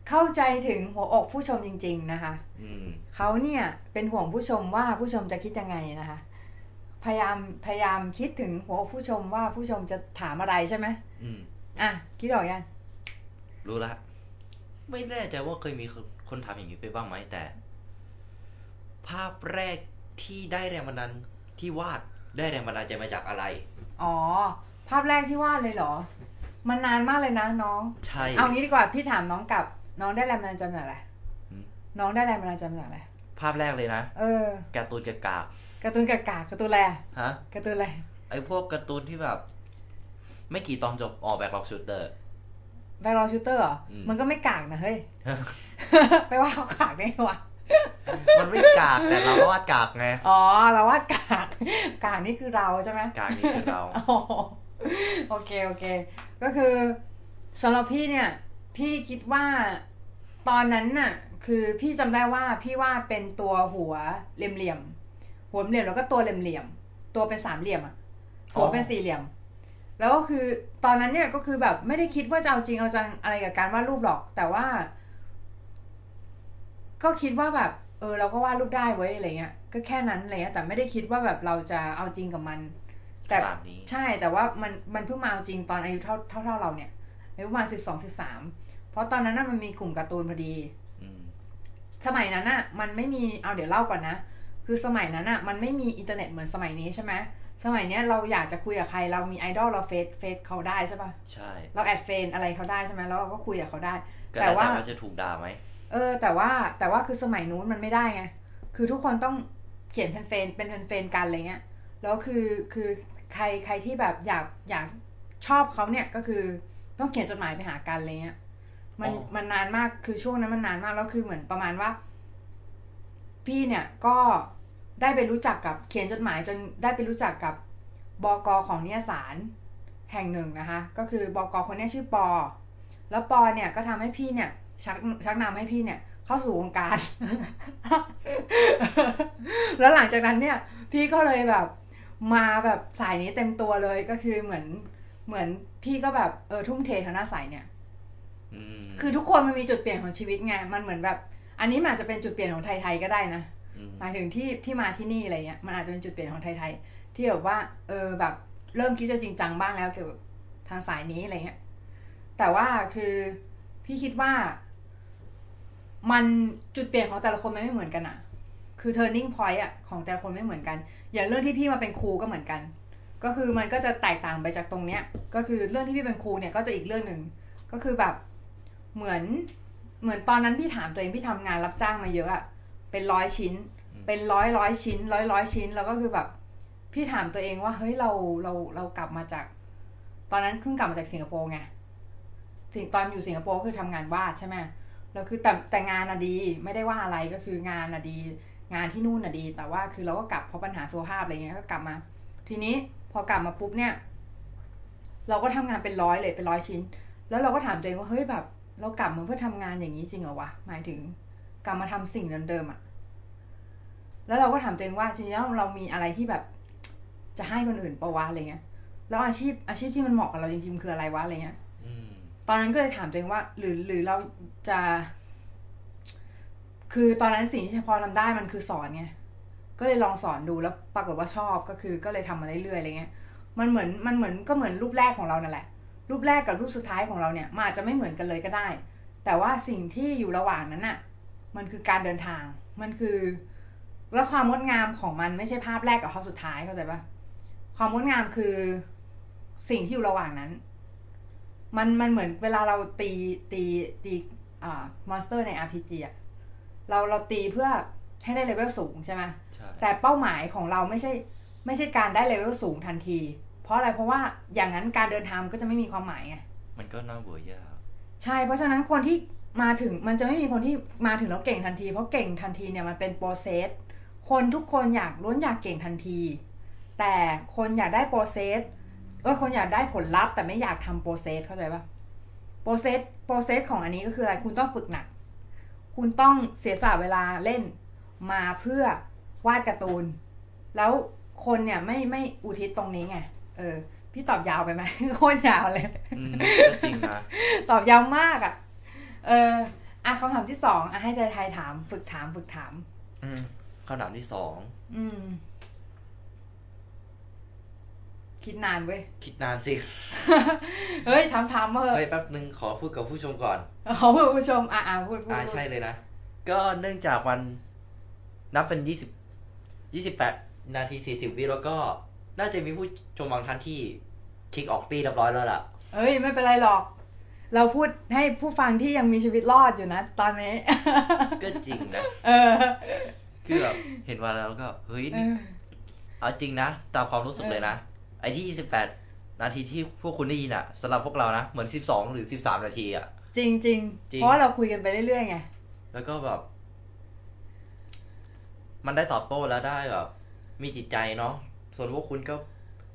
เข้าใจถึงหัวอกผู้ชมจริง ๆ นะคะอืมเขาเนี่ยเป็นห่วงผู้ชมว่าผู้ชมจะคิดยังไงนะคะ พยายามพยายามคิดถึงหัวอกผู้ชมว่าผู้ชมจะถามอะไรใช่ไหมอืมอะ คิดออกยัง รู้ละ ไม่แน่ใจว่าเคยมีคนถามอย่างนี้ไปบ้างไหมแต่ ภาพแรกที่ได้แรงบันดาลที่วาดได้แรงบันดาลใจมาจากอะไร อ๋อ ภาพแรกที่วาดเลยเหรอ มันนานมากเลยนะน้อง ใช่ เอางี้ดีกว่าพี่ถามน้องกลับ น้องได้แรงบันดาลใจมาจากอะไรอืมน้องได้แรงบันดาลใจมาจากอะไร ภาพแรกเลยนะ เออ การ์ตูนกากการ์ตูนกากาการ์ตูนอะไรๆฮะ การ์ตูนอะไร ไอพวกการ์ตูนที่แบบ ไม่กี่ตอนจบอ๋อ Black Rock Shooter Black Rock Shooter เหรออืมมันก็ไม่กากนะเฮ้ยไปว่าเขากากได้ไงวะมันไม่กากแต่เราวาดกากไง อ๋อเราวาดกาก กากนี่คือเราใช่ไหมกากนี่คือเราอ๋อโอเคโอเค ก็คือสำหรับพี่เนี่ย พี่คิดว่าตอนนั้นน่ะ คือพี่จำได้ว่าพี่วาดเป็นตัวหัวเหลี่ยมๆหัวเหลี่ยมแล้วก็ตัวเหลี่ยมๆตัวเป็นสามเหลี่ยมอะหัวเป็นสี่เหลี่ยม แล้วก็คือตอนนั้นเนี่ยก็คือแบบไม่ได้คิดว่าจะเอาจริงเอาจังอะไรกับการวาดรูปหรอก แต่ว่า ก็คิดว่าแบบ เออ เราก็วาดรูปได้เว้ยอะไรเงี้ยก็แค่นั้นอะไรเงี้ยแต่ไม่ได้คิดว่าแบบเราจะเอาจริงกับมัน แต่ขนาดนี้ใช่แต่ว่ามันมันเพิ่งมาเอาจริงตอนอายุเท่าเท่าเท่าเราเนี่ยอายุประมาณสิบสองสิบสามเพราะตอนนั้นน่ะมันมีกลุ่มการ์ตูนพอดีอืมสมัยนั้นน่ะ มันไม่มีเอาเดี๋ยวเล่าก่อนนะคือสมัยนั้นน่ะ มันไม่มีอินเทอร์เน็ตเหมือนสมัยนี้ใช่ไหม สมัยเนี้ยเราอยากจะคุยกับใครเรามีไอดอลเรา face face เขาได้ใช่ปะใช่ เรา add friend อะไรเขาได้ใช่ไหมแล้วเราก็คุยกับเขาได้ก็แต่แล้วว่าแต่ว่าจะถูกด่าไหมเออ แต่ว่าแต่ว่าคือสมัยนู้นมันไม่ได้ไงคือทุกคนต้องเขียนเป็นเฟนเป็นเป็นเฟนกันอะไรเงี้ยแล้วคือคือใครใครที่แบบอยากอยากชอบเขาเนี่ยก็คือต้องเขียนจดหมายไปหากันอะไรเงี้ยมันอ๋อมันนานมากคือช่วงนั้นมันนานมากแล้วคือเหมือนประมาณว่า พี่เนี่ยก็ ได้ไปรู้จักกับเขียนจดหมายจนได้ไปรู้จักกับบอกอของนิยสารแห่งหนึ่งนะคะ ก็คือบอกอคนเนี้ยชื่อปอ แล้วปอเนี่ยก็ทำให้พี่เนี่ยชักชักนำให้พี่เนี่ยเข้าสู่วงการ แล้วหลังจากนั้นเนี่ย พี่ก็เลยแบบมาแบบสายนี้เต็มตัวเลยก็คือเหมือนเหมือนพี่ก็แบบเออทุ่มเททางหน้าสายเนี่ยอืมคือทุกคนมันมีจุดเปลี่ยนของชีวิตไง มันเหมือนแบบ อันนี้มันอาจจะเป็นจุดเปลี่ยนของไทยๆก็ได้นะม หมายถึงที่ที่มาที่นี่อะไรเงี้ยมันอาจจะเป็นจุดเปลี่ยนของไทยๆที่แบบว่า เออแบบเริ่มคิดจะจริงจังบ้างแล้วเกี่ยวกับทางสายนี้อะไรเงี้ยแต่ว่าคือพี่คิดว่า มันจุดเปลี่ยนของแต่ละคนมันไม่เหมือนกันอะคือ turning point อะของแต่ละคนไม่เหมือนกัน อย่างเรื่องที่พี่มาเป็นครูก็เหมือนกัน ก็คือมันก็จะแตกต่างไปจากตรงเนี้ย ก็คือเรื่องที่พี่เป็นครูเนี่ยก็จะอีกเรื่องหนึ่งก็คือแบบเหมือนเหมือนตอนนั้นพี่ถามตัวเองพี่ทำงานรับจ้างมาเยอะอะเป็นร้อยชิ้น เป็นร้อยร้อยชิ้น ร้อยร้อยชิ้น แล้วก็คือแบบ พี่ถามตัวเองว่าเฮ้ยเราเราเรากลับมาจาก ตอนนั้นเพิ่งกลับมาจากสิงคโปร์ไงสิ่งตอนอยู่สิงคโปร์คือทำงานวาดใช่ไหมแล้วคือแต่แต่งานอะดีไม่ได้ว่าอะไรก็คืองานอะดี งานที่นู่นอะดี แต่ว่าคือเราก็กลับเพราะปัญหาสุขภาพอะไรเงี้ยก็กลับมา ทีนี้พอกลับมาปุ๊บเนี่ย เราก็ทำงานเป็นร้อยเลยเป็นร้อยชิ้น แล้วเราก็ถามตัวเองว่าเฮ้ยแบบ เรากลับมาเพื่อทำงานอย่างนี้จริงเหรอวะหมายถึง กลับมาทำสิ่งเดิมๆอะ แล้วเราก็ถามตัวเองว่าจริงๆแล้วเรามีอะไรที่แบบ จะให้คนอื่นปะวะอะไรเงี้ย แล้วอาชีพอาชีพที่มันเหมาะกับเราจริงๆคืออะไรวะอะไรเงี้ยตอนนั้นก็เลยถามตัวเองว่า หรือหรือเราจะ คือตอนนั้นสิ่งที่พอทำได้มันคือสอนไงก็เลยลองสอนดูแล้วปรากฏว่าชอบก็คือ ก็เลยทำมาเรื่อยๆอะไรเงี้ย มันเหมือนมันเหมือนก็เหมือนรูปแรกของเรานั่นแหละ รูปแรกกับรูปสุดท้ายของเราเนี่ยมันอาจจะไม่เหมือนกันเลยก็ได้ แต่ว่าสิ่งที่อยู่ระหว่างนั้นน่ะ มันคือการเดินทาง มันคือ แล้วความงดงามของมันไม่ใช่ภาพแรกกับภาพสุดท้ายเข้าใจปะความงดงามคือสิ่งที่อยู่ระหว่างนั้น มันมันเหมือนเวลาเราตีตีตีอ่ามอนสเตอร์ใน RPG อะเราเราตีเพื่อให้ได้เลเวลสูงใช่ไหมใช่แต่เป้าหมายของเราไม่ใช่ ไม่ใช่การได้เลเวลสูงทันที เพราะอะไรเพราะว่าอย่างนั้นการเดินทางมันก็จะไม่มีความหมายไงมันก็น่าเบื่อมากใช่ เพราะฉะนั้นคนที่มาถึงมันจะไม่มีคนที่มาถึงแล้วเก่งทันที เพราะเก่งทันทีเนี่ยมันเป็น process คนทุกคนอยากล้วนอยากเก่งทันที แต่คนอยากได้ process เออคนอยากได้ผลลัพธ์แต่ไม่อยากทำ process เข้าใจปะ process process ของอันนี้ก็คืออะไรคุณต้องฝึกหนัก คุณต้องเสียสละเวลาเล่นมาเพื่อวาดการ์ตูน แล้วคนเนี่ยไม่ไม่อุทิศตรงนี้ไงเออ พี่ตอบยาวไปไหมโคตรยาวเลยอืมก็จริงนะตอบยาวมากอะ่ะ เอออะคำถามที่สองอะให้ใจไทยถาม ฝึกถามฝึกถามอืม คำถามที่สองอืม คิดนานเว้ย คิดนานสิ เฮ้ยถามถามมาเถเฮ้ยอะแป๊บนึงขอพูดกับผู้ชมก่อน ขอพูดผู้ชม อะอะพูดพูดอ่าพูดใช่เลยนะ ก็เนื่องจากวัน นับเป็นยี่สิบยี่สิบแปดนาทีสี่สิบวิแล้วก็ น่าจะมีผู้ชมบางท่านที่คลิกออกปีเรียบร้อยแล้วล่ะ เฮ้ย ไม่เป็นไรหรอก เราพูดให้ผู้ฟังที่ยังมีชีวิตรอดอยู่นะ ตอนนี้ ก็จริงนะ เออ คือแบบเห็นวันแล้วก็เฮ้ยเอนี่อเอาจริงนะ ตามความรู้สึกเออเลยนะ ไอ้ที่ยี่สิบแปดนาทีที่พวกคุณได้ยินอะสำหรับพวกเรานะ เหมือนสิบสองหรือสิบสามนาทีอะจริงจริงจริงเพราะว่าเราคุยกันไปเรื่อยๆไง แล้วก็แบบ มันได้ตอบโต้แล้วได้แบบ มีจิตใจเนาะส่วนพวกคุณก็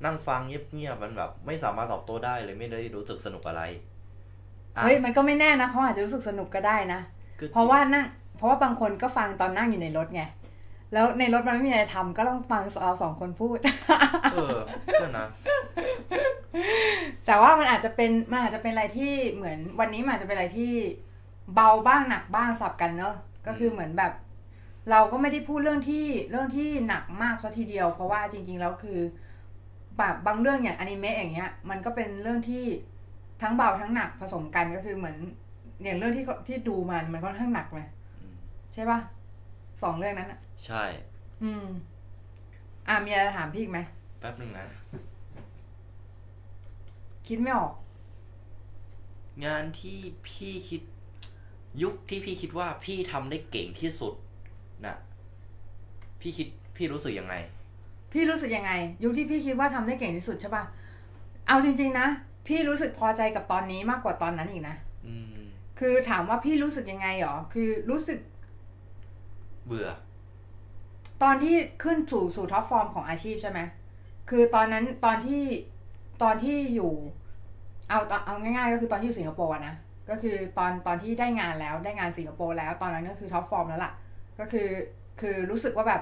นั่งฟังเงียบๆมันแบบ ไม่สามารถตอบโต้ได้เลยไม่ได้รู้สึกสนุกอะไรอะเฮ้ยมันก็ไม่แน่นะเขาอาจจะรู้สึกสนุกก็ได้นะก็เพราะว่านั่งเพราะว่าบางคนก็ฟังตอนนั่งอยู่ในรถไง แล้วในรถมันไม่มีอะไรทำก็ต้องฟังเราสองคนพูด เออก็นะ แต่ว่ามันอาจจะเป็นมันอาจจะเป็นอะไรที่เหมือนวันนี้มันอาจจะเป็นอะไรที่เบาบ้างหนักบ้างสับกันเนอะก็คือเหมือนแบบ เราก็ไม่ได้พูดเรื่องที่เรื่องที่หนักมากซะทีเดียว เพราะว่าจริง ๆ แล้วคือแบบบางเรื่องอย่างอนิเมะอย่างเงี้ย มันก็เป็นเรื่องที่ทั้งเบาทั้งหนักผสมกันก็คือเหมือนอย่างเรื่องที่ที่ดูมันมันค่อนข้างหนักเลยอืมใช่ปะสองเรื่องนั้นอะ ใช่ อืม อ่ามีอะไรถามพี่อีกไหม แป๊บหนึ่งนะ คิดไม่ออก งานที่พี่คิด ยุคที่พี่คิดว่าพี่ทำได้เก่งที่สุดน่ะพี่คิดพี่รู้สึกยังไง พี่รู้สึกยังไง ยุคที่พี่คิดว่าทำได้เก่งที่สุดใช่ปะเอาจริง ๆ นะ พี่รู้สึกพอใจกับตอนนี้มากกว่าตอนนั้นอีกนะ อืม คือถามว่าพี่รู้สึกยังไงหรอ คือรู้สึก เบื่อ ตอนที่ขึ้นสู่สู่ top form ของอาชีพใช่ไหมคือตอนนั้นตอนที่ตอนที่อยู่ เอาเอาง่ายๆ ก็คือตอนที่อยู่สิงคโปร์นะก็คือตอนตอนที่ได้งานแล้วได้งานสิงคโปร์แล้ว ตอนนั้นก็คือ top form แล้วล่ะ ก็คือคือรู้สึกว่าแบบ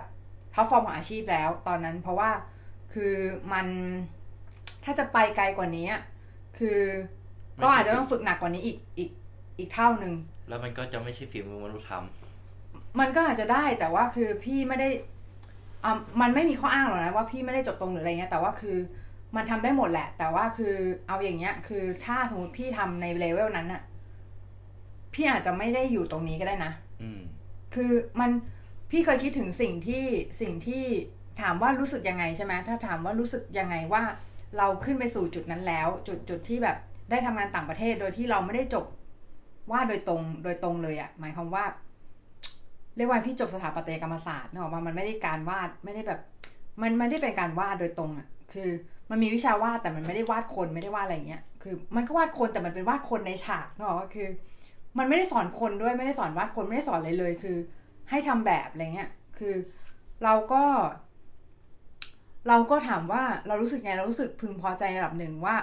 top form ของอาชีพแล้ว ตอนนั้นเพราะว่าคือมันถ้าจะไปไกลกว่านี้อะคือก็อาจจะต้องฝึกหนักกว่านี้อีกอีกอีกเท่าหนึ่งแล้วมันก็จะไม่ใช่ฝีมือมนุษย์ท มันก็อาจจะได้แต่ว่าคือพี่ไม่ได้อ่ามันไม่มีข้ออ้างหรอกนะว่าพี่ไม่ได้จบตรงหรืออะไรเงี้ยแต่ว่าคือมันทำได้หมดแหละ แต่ว่าคือเอาอย่างเงี้ย คือถ้าสมมติพี่ทำในเลเวลนั้นอะพี่อาจจะไม่ได้อยู่ตรงนี้ก็ได้นะำอืมคือมันพี่เคยคิดถึงสิ่งที่สิ่งที่ถามว่ารู้สึกยังไงใช่ไหมถ้าถามว่ารู้สึกยังไงว่า เราขึ้นไปสู่จุดนั้นแล้ว จุดจุดที่แบบได้ทำงานต่างประเทศโดยที่เราไม่ได้จบว่าดโดยตรงโดยตรงเลยอะหมายความว่า เรียกว่าพี่จบสถาปัตยกรรมศาสตร์เนอะว่ามันไม่ได้การวาดไม่ได้แบบ มันไม่ได้เป็นการวาดโดยตรงอะคือมันมีวิชาวาดแต่มันไม่ได้วาดคนไม่ได้วาดอะไรเงี้ยคือมันก็วาดคนแต่มันเป็นวาดคนในฉากเนอะคือ มันไม่ได้สอนคนด้วยไม่ได้สอนวาดคนไม่ได้สอนอะไรเลย คือ ให้ทำแบบอะไรเงี้ยคือเราก็ เราก็ถามว่าเรารู้สึกไงเรารู้สึกพึงพอใจในระดับหนึ่งว่า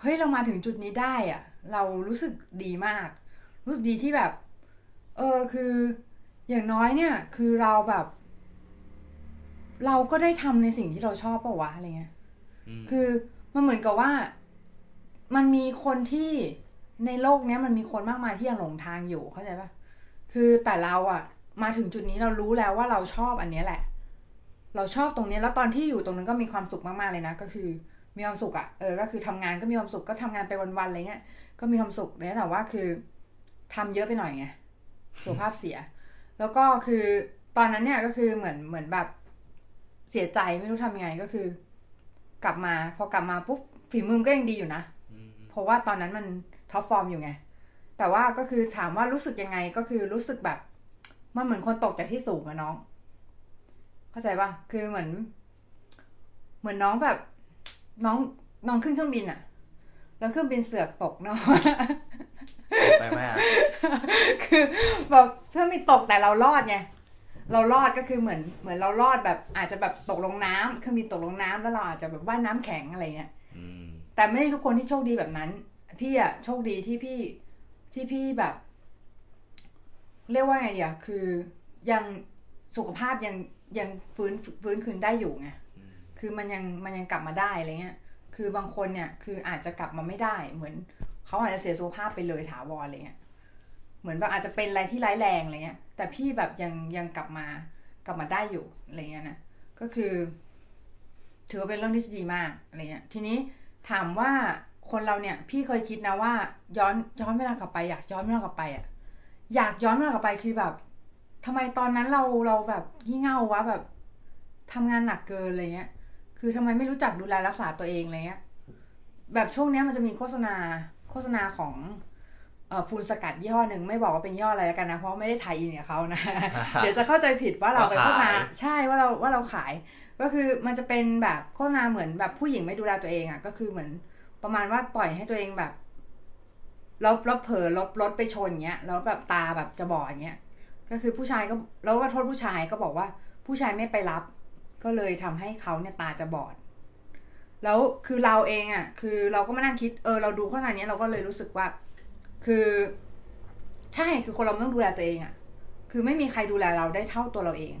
เฮ้ยเรามาถึงจุดนี้ได้อะเรารู้สึกดีมาก รู้สึกดีที่แบบ เออคือ อย่างน้อยเนี่ยคือเราแบบ เราก็ได้ทำในสิ่งที่เราชอบปะวะอะไรเงี้ยอืมคือมันเหมือนกับว่า มันมีคนที่ในโลกเนี้ยมันมีคนมากมายที่ยังหลงทางอยู่เข้าใจปะคือแต่เราอะมาถึงจุดนี้เรารู้แล้วว่าเราชอบอันเนี้ยแหละ เราชอบตรงเนี้ยแล้วตอนที่อยู่ตรงนั้นก็มีความสุขมากๆเลยนะก็คือมีความสุขอะเออก็คือทำงานก็มีความสุขก็ทำงานไปวันๆอะไรเงี้ยก็มีความสุขเนี่ยแต่ว่าคือทำเยอะไปหน่อยไงสุขภาพเสีย แล้วก็คือตอนนั้นเนี่ยก็คือเหมือนเหมือนแบบเสียใจไม่รู้ทำยังไงก็คือ กลับมาพอกลับมาปุ๊บฝีมือมันก็ยังดีอยู่นะอืมเพราะว่าตอนนั้นมัน top form อยู่ไง แต่ว่าก็คือถามว่ารู้สึกยังไงก็คือรู้สึกแบบ มันเหมือนคนตกจากที่สูงอะน้อง เข้าใจปะคือเหมือน เหมือนน้องแบบ น้องน้องขึ้นเครื่องบินอะแล้วเครื่องบินเสือกตกเนาะ ไปไหมอะคือแบบเครื่องบินตกแต่เรารอดไงเรารอดก็คือเหมือนเหมือนเรารอดแบบอาจจะแบบตกลงน้ำเครื่องบินตกลงน้ำแล้วเราอาจจะแบบว่ายน้ำแข็งอะไรเงี้ยอืมแต่ไม่ได้ทุกคนที่โชคดีแบบนั้น พี่อะโชคดีที่พี่ที่พี่แบบ เรียกว่าไงเดียคือยังสุขภาพยังยังฟื้นฟื้นคืนได้อยู่ไงอืมคือมันยังมันยังกลับมาได้อะไรเงี้ยคือบางคนเนี่ยคืออาจจะกลับมาไม่ได้เหมือน เขาอาจจะเสียสุขภาพไปเลยถาวรอะไรเงี้ยเหมือนแบบอาจจะเป็นอะไรที่ร้ายแรงอะไรเงี้ย แต่พี่แบบยังยังกลับมากลับมาได้อยู่อะไรเงี้ยนะก็คือ ถือว่าเป็นเรื่องที่ดีมากอะไรเงี้ย ทีนี้ถามว่าคนเราเนี่ย พี่เคยคิดนะว่า ย้อนย้อนเวลากลับไป อยากย้อนเวลากลับไปอะอยากย้อนเวลากลับไปคือแบบทำไมตอนนั้นเราเราแบบยี่เง่าวะแบบทำงานหนักเกินอะไรเงี้ย คือทำไมไม่รู้จักดูแลรักษาตัวเองอะไรเงี้ย แบบช่วงเนี้ยมันจะมีโฆษณา โฆษณาของเอ่อพูนสกัดยี่ห้อหนึ่งไม่บอกว่าเป็นยี่ห้ออะไรแล้วกันนะ เพราะไม่ได้ถ่ายอินกับเขานะ เดี๋ยวจะเข้าใจผิดว่าเราไปโฆษณาว่าขายใช่ว่าเราว่าเราขาย ก็คือมันจะเป็นแบบโฆษณาเหมือนแบบผู้หญิงไม่ดูแลตัวเองอะ ก็คือเหมือนประมาณว่าปล่อยให้ตัวเองแบบแล้วแล้วเผลอรถรถไปชนอย่างเงี้ยแล้วแบบตาแบบจะบอดอย่างเงี้ยก็คือผู้ชายก็แล้วก็โทษผู้ชายก็บอกว่าผู้ชายไม่ไปรับ ก็เลยทำให้เขาเนี่ยตาจะบอด แล้วคือเราเองอะ คือเราก็มานั่งคิดเออเราดูโฆษณานี้เราก็เลยรู้สึกว่า คือ ใช่คือคนเราต้องดูแลตัวเองอะ คือไม่มีใครดูแลเราได้เท่าตัวเราเอง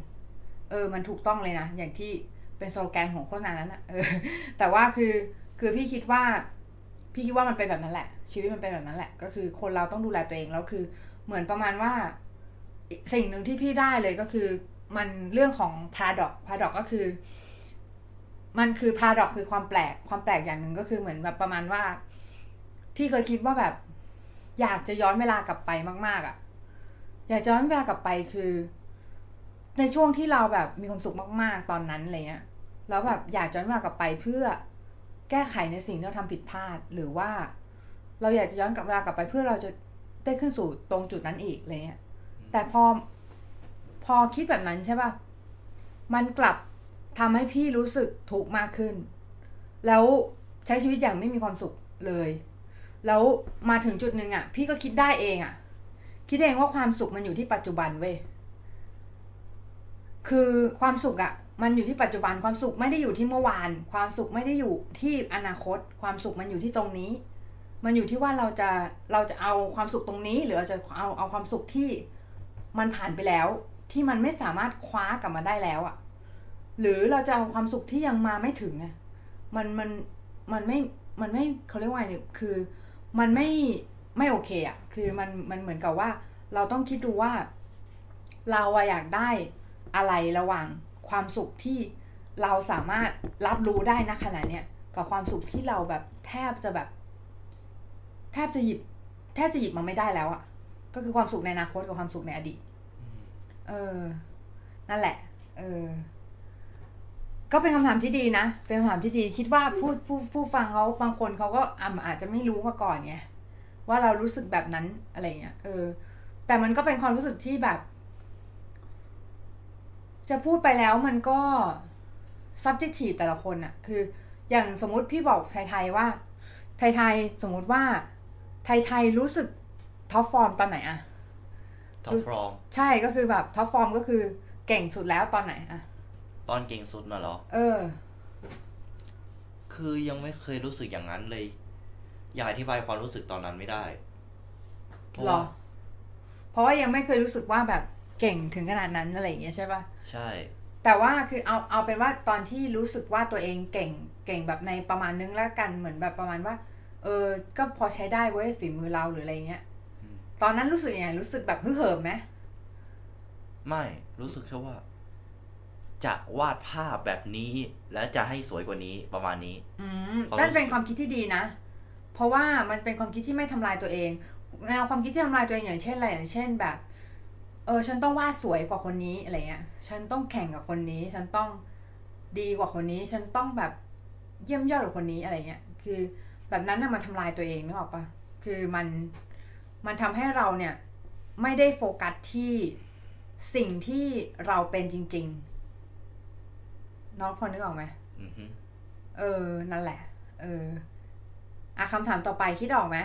เออ มันถูกต้องเลยนะอย่างที่เป็นสโลแกนของโฆษณานั้นอะเออ แต่ว่าคือคือพี่คิดว่า พี่คิดว่ามันเป็นแบบนั้นแหละ ชีวิตมันเป็นแบบนั้นแหละ ก็คือคนเราต้องดูแลตัวเองแล้วคือเหมือนประมาณว่า สิ่งหนึ่งที่พี่ได้เลยก็คือ มันเรื่องของ paradox paradox ก็คือ มันคือ paradox คือความแปลกความแปลกอย่างหนึ่งก็คือเหมือนแบบประมาณว่า พี่เคยคิดว่าแบบ อยากจะย้อนเวลากลับไปมาก ๆอะ่ะ อยากจะย้อนเวลากลับไปคือ ในช่วงที่เราแบบมีความสุขมาก ๆ ตอนนั้นอะไรเงี้ยแล้วแบบอยากย้อนเวลากลับไปเพื่อแก้ไขในสิ่งที่เราทำผิดพลาด หรือว่า เราอยากจะย้อนกลับเวลากลับไป เพื่อเราจะได้ขึ้นสู่ตรงจุดนั้นอีกอะไรเงี้ยแต่พอพอคิดแบบนั้นใช่ป่ะมันกลับ ทำให้พี่รู้สึกทุกข์มากขึ้น แล้วใช้ชีวิตอย่างไม่มีความสุขเลย แล้วมาถึงจุดหนึ่งอะ พี่ก็คิดได้เองอะ คิดเองว่าความสุขมันอยู่ที่ปัจจุบันเว้ยคือความสุขอะ มันอยู่ที่ปัจจุบันความสุขไม่ได้อยู่ที่เมื่อวาน ความสุขไม่ได้อยู่ที่อนาคต ความสุขมันอยู่ที่ตรงนี้ มันอยู่ที่ว่าเราจะเราจะเอาความสุขตรงนี้ หรือเราจะเอาเอาความสุขที่มันผ่านไปแล้ว ที่มันไม่สามารถคว้ากลับมาได้แล้วอะ่ะ หรือเราจะเอาความสุขที่ยังมาไม่ถึงอะมันมันมันไม่มันไม่เขาเรียกว่าไงเนี่ยคือ มันไม่ไม่โอเคอะ่ะคือมันมันเหมือนกับว่า เราต้องคิดดูว่า เราอะอยากได้อะไรระหว่างความสุขที่เราสามารถรับรู้ได้นะขณะเนี้ยกับความสุขที่เราแบบแทบจะแบบ แทบจะหยิบ แทบจะหยิบมาไม่ได้แล้วอะ่ะก็คือความสุขในอนาคตกับความสุขในอดีตเออ นั่นแหละ เออ ก็เป็นคำถามที่ดีนะ เป็นคำถามที่ดีคิดว่าผู้ผู้ผู้ฟังเขาบางคนเขาก็อาจจะไม่รู้มาก่อนไงว่าเรารู้สึกแบบนั้นอะไรเงี้ยเออ แต่มันก็เป็นความรู้สึกที่แบบ จะพูดไปแล้วมันก็ subjective แต่ละคนอะคือ อย่างสมมุติพี่บอกไทยๆว่า ไทยๆสมมุติว่า ไทยๆรู้สึก top form ตอนไหนอะ top form ใช่ก็คือแบบ top form ก็คือเก่งสุดแล้วตอนไหนอะ ตอนเก่งสุดน่ะเหรอ เออ คือยังไม่เคยรู้สึกอย่างนั้นเลย อยากอธิบายความรู้สึกตอนนั้นไม่ได้เพราะหรอว่าเพราะว่ายังไม่เคยรู้สึกว่าแบบเก่งถึงขนาดนั้นอะไรอย่างเงี้ยใช่ปะใช่ แต่ว่าคือเอาเอาเป็นว่าตอนที่รู้สึกว่าตัวเองเก่งเก่งแบบในประมาณนึงแล้วกันเหมือนแบบประมาณว่า เออ ก็พอใช้ได้เว้ยฝีมือเราหรืออะไรเงี้ย ตอนนั้นรู้สึกยังไงรู้สึกแบบฮึ่เหิมไหมไม่ รู้สึกแค่ว่า จะวาดภาพแบบนี้ และจะให้สวยกว่านี้ประมาณนี้ อืมความรู้สึกนั่นเป็นความคิดที่ดีนะ เพราะว่ามันเป็นความคิดที่ไม่ทำลายตัวเองแนวความคิดที่ทำลายตัวเองอย่างเช่นอะไรอย่างเช่นแบบ เออ ฉันต้องวาดสวยกว่าคนนี้อะไรเงี้ย ฉันต้องแข่งกับคนนี้ ฉันต้องดีกว่าคนนี้ ฉันต้องแบบเยี่ยมยอดกว่าคนนี้อะไรเงี้ย คือแบบนั้นน่ะมันทำลายตัวเองนึกออกปะคือมันมันทำให้เราเนี่ยไม่ได้โฟกัสที่สิ่งที่เราเป็นจริง ๆ น้องพอนึกออกไหมอือฮึเออ นั่นแหละ เอออะคำถามต่อไปคิดออกไหม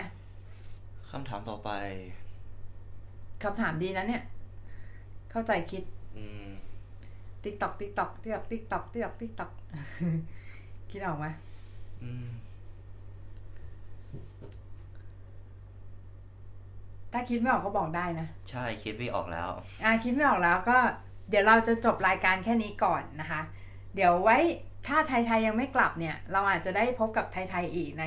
คำถามต่อไปคำถามดีนะเนี่ย เข้าใจคิดอืมติ๊กตอกติ๊กตอกติ๊กตอกติ๊กตอกติ๊กตอกติ๊กตอกคิดออกไหมอืมถ้าคิดไม่ออกก็บอกได้นะ ใช่คิดไม่ออกแล้ว อะคิดไม่ออกแล้วก็ เดี๋ยวเราจะจบรายการแค่นี้ก่อนนะคะ เดี๋ยวไว้ถ้าไทยๆยังไม่กลับเนี่ย เราอาจจะได้พบกับไทยๆอีกใน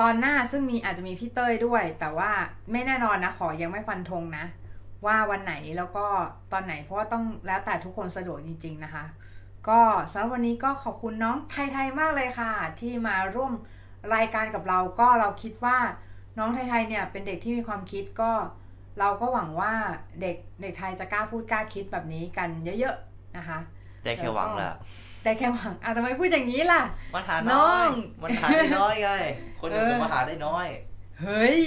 ตอนหน้าซึ่งมีอาจจะมีพี่เต้ยด้วย แต่ว่าไม่แน่นอนนะขอยังไม่ฟันธงนะ ว่าวันไหนแล้วก็ตอนไหนเพราะว่าต้องแล้วแต่ทุกคนสะดวกจริง ๆนะคะ ก็สำหรับวันนี้ก็ขอบคุณน้องไทยๆมากเลยค่ะ ที่มาร่วมรายการกับเราก็เราคิดว่าน้องไทยๆเนี่ยเป็นเด็กที่มีความคิดก็ เราก็หวังว่าเด็กเด็กไทยจะกล้าพูดกล้าคิดแบบนี้กันเยอะๆนะคะ ได้แค่หวังแหละแต่แค่หวังอะทำไมพูดอย่างนี้ล่ะมันหาน้น้ออยงมันหาได้น้อยไงคนอื่นเออจะมาหาได้น้อย เฮ้ย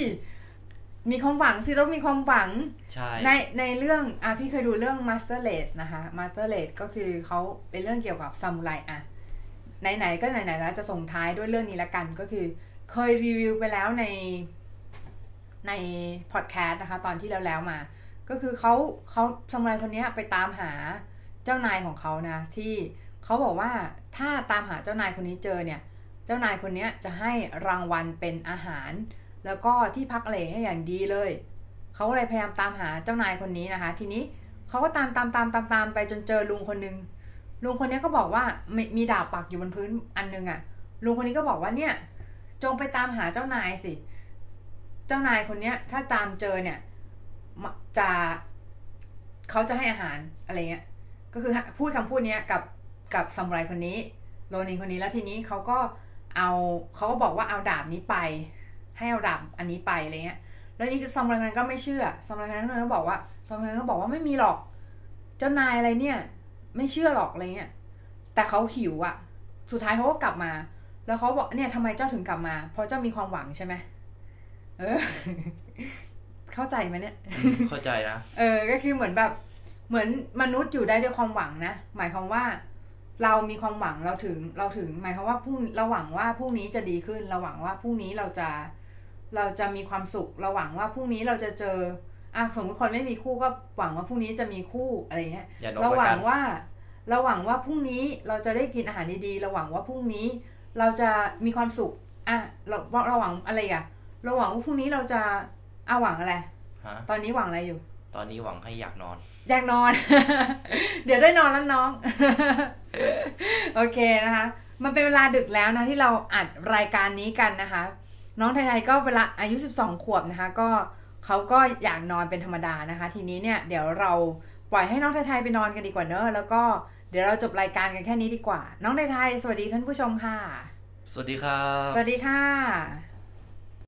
มีความหวังสิต้องมีความหวังใช่ในในเรื่องอะพี่เคยดูเรื่อง Master Race นะคะ Master Race ก็คือเขาเป็นเรื่องเกี่ยวกับซามูไรอะไหนๆก็ไหนๆแล้วจะส่งท้ายด้วยเรื่องนี้ละกันก็คือ เคยรีวิวไปแล้วในในพอดแคสต์นะคะ ตอนที่แล้วแล้วมา ก็คือเขาเขาซามูไรคนเนี้ยไปตามหาเจ้านายของเขานะที่เขาบอกว่าถ้าตามหาเจ้านายคนนี้เจอเนี่ย เจ้านายคนนี้จะให้รางวัลเป็นอาหาร แล้วก็ที่พักอะไรให้อย่างดีเลย เขาก็เลยพยายามตามหาเจ้านายคนนี้นะคะ ทีนี้เขาก็ตามตามตามตามตามไปจนเจอลุงคนนึงลุงคนนี้ก็บอกว่ามีมีดาบปักอยู่บนพื้นอันนึงอะ่ะลุงคนนี้ก็บอกว่าเนี่ย จงไปตามหาเจ้านายสิ เจ้านายคนเนี้ย ถ้าตามเจอเนี่ยจะเขาจะให้อาหารอะไรเงี้ย ก็คือพูดคำพูดเนี้ยกับกับซามูไรคนนี้ โรนินคนนี้แล้วทีนี้เขาก็เอาเขาก็บอกว่าเอาดาบนี้ไป ให้เอาดาบอันนี้ไปอะไรเงี้ยแล้วนี่คือซามูไรคนนั้นก็ไม่เชื่อซามูไรคนนั้นก็บอกว่าซามูไรก็บอกว่าไม่มีหรอก เจ้านายอะไรเนี่ย ไม่เชื่อหรอกอะไรเงี้ยแต่เขาหิวอะสุดท้ายเขาก็กลับมา แล้วเขาบอกเนี่ยทำไมเจ้าถึงกลับมา เพราะเจ้ามีความหวังใช่ไหมเออ เข้าใจไหมเนี่ย เข้าใจนะ เออ ก็คือเหมือนแบบ เหมือนมนุษย์อยู่ได้ด้วยความหวังนะ หมายความว่า เรามีความหวังเราถึงเราถึง หมายความว่าพรุ่งเราหวังว่าพรุ่งนี้จะดีขึ้น เราหวังว่าพรุ่งนี้เราจะเราจะมีความสุข เราหวังว่าพรุ่งนี้เราจะเจออะสมมติคนไม่มีคู่ก็หวังว่าพรุ่งนี้จะมีคู่อะไรเงี้ยอย่านกเราประหวักังนว่า เราหวังว่าพรุ่งนี้เราจะได้กินอาหารดีๆ เราหวังว่าพรุ่งนี้เราจะมีความสุข อะ เราเราหวังอะไรอะ เราหวังว่าพรุ่งนี้เราจะอะหวังอะไรฮะตอนนี้หวังอะไรอยู่ ตอนนี้หวังให้อยากนอน อยากนอน เดี๋ยวได้นอนแล้วน้อง โอเคนะคะ มันเป็นเวลาดึกแล้วนะที่เราอัดรายการนี้กันนะคะ น้องไทยๆก็เวลาอายุ 12 ขวบนะคะ ก็เขาก็อยากนอนเป็นธรรมดานะคะ ทีนี้เนี่ยเดี๋ยวเราปล่อยให้น้องไทยๆไปนอนกันดีกว่าเนอะแล้วก็เดี๋ยวเราจบรายการกันแค่นี้ดีกว่า น้องไทยๆสวัสดีท่านผู้ชมค่ะ สวัสดีครับ สวัสดีค่ะ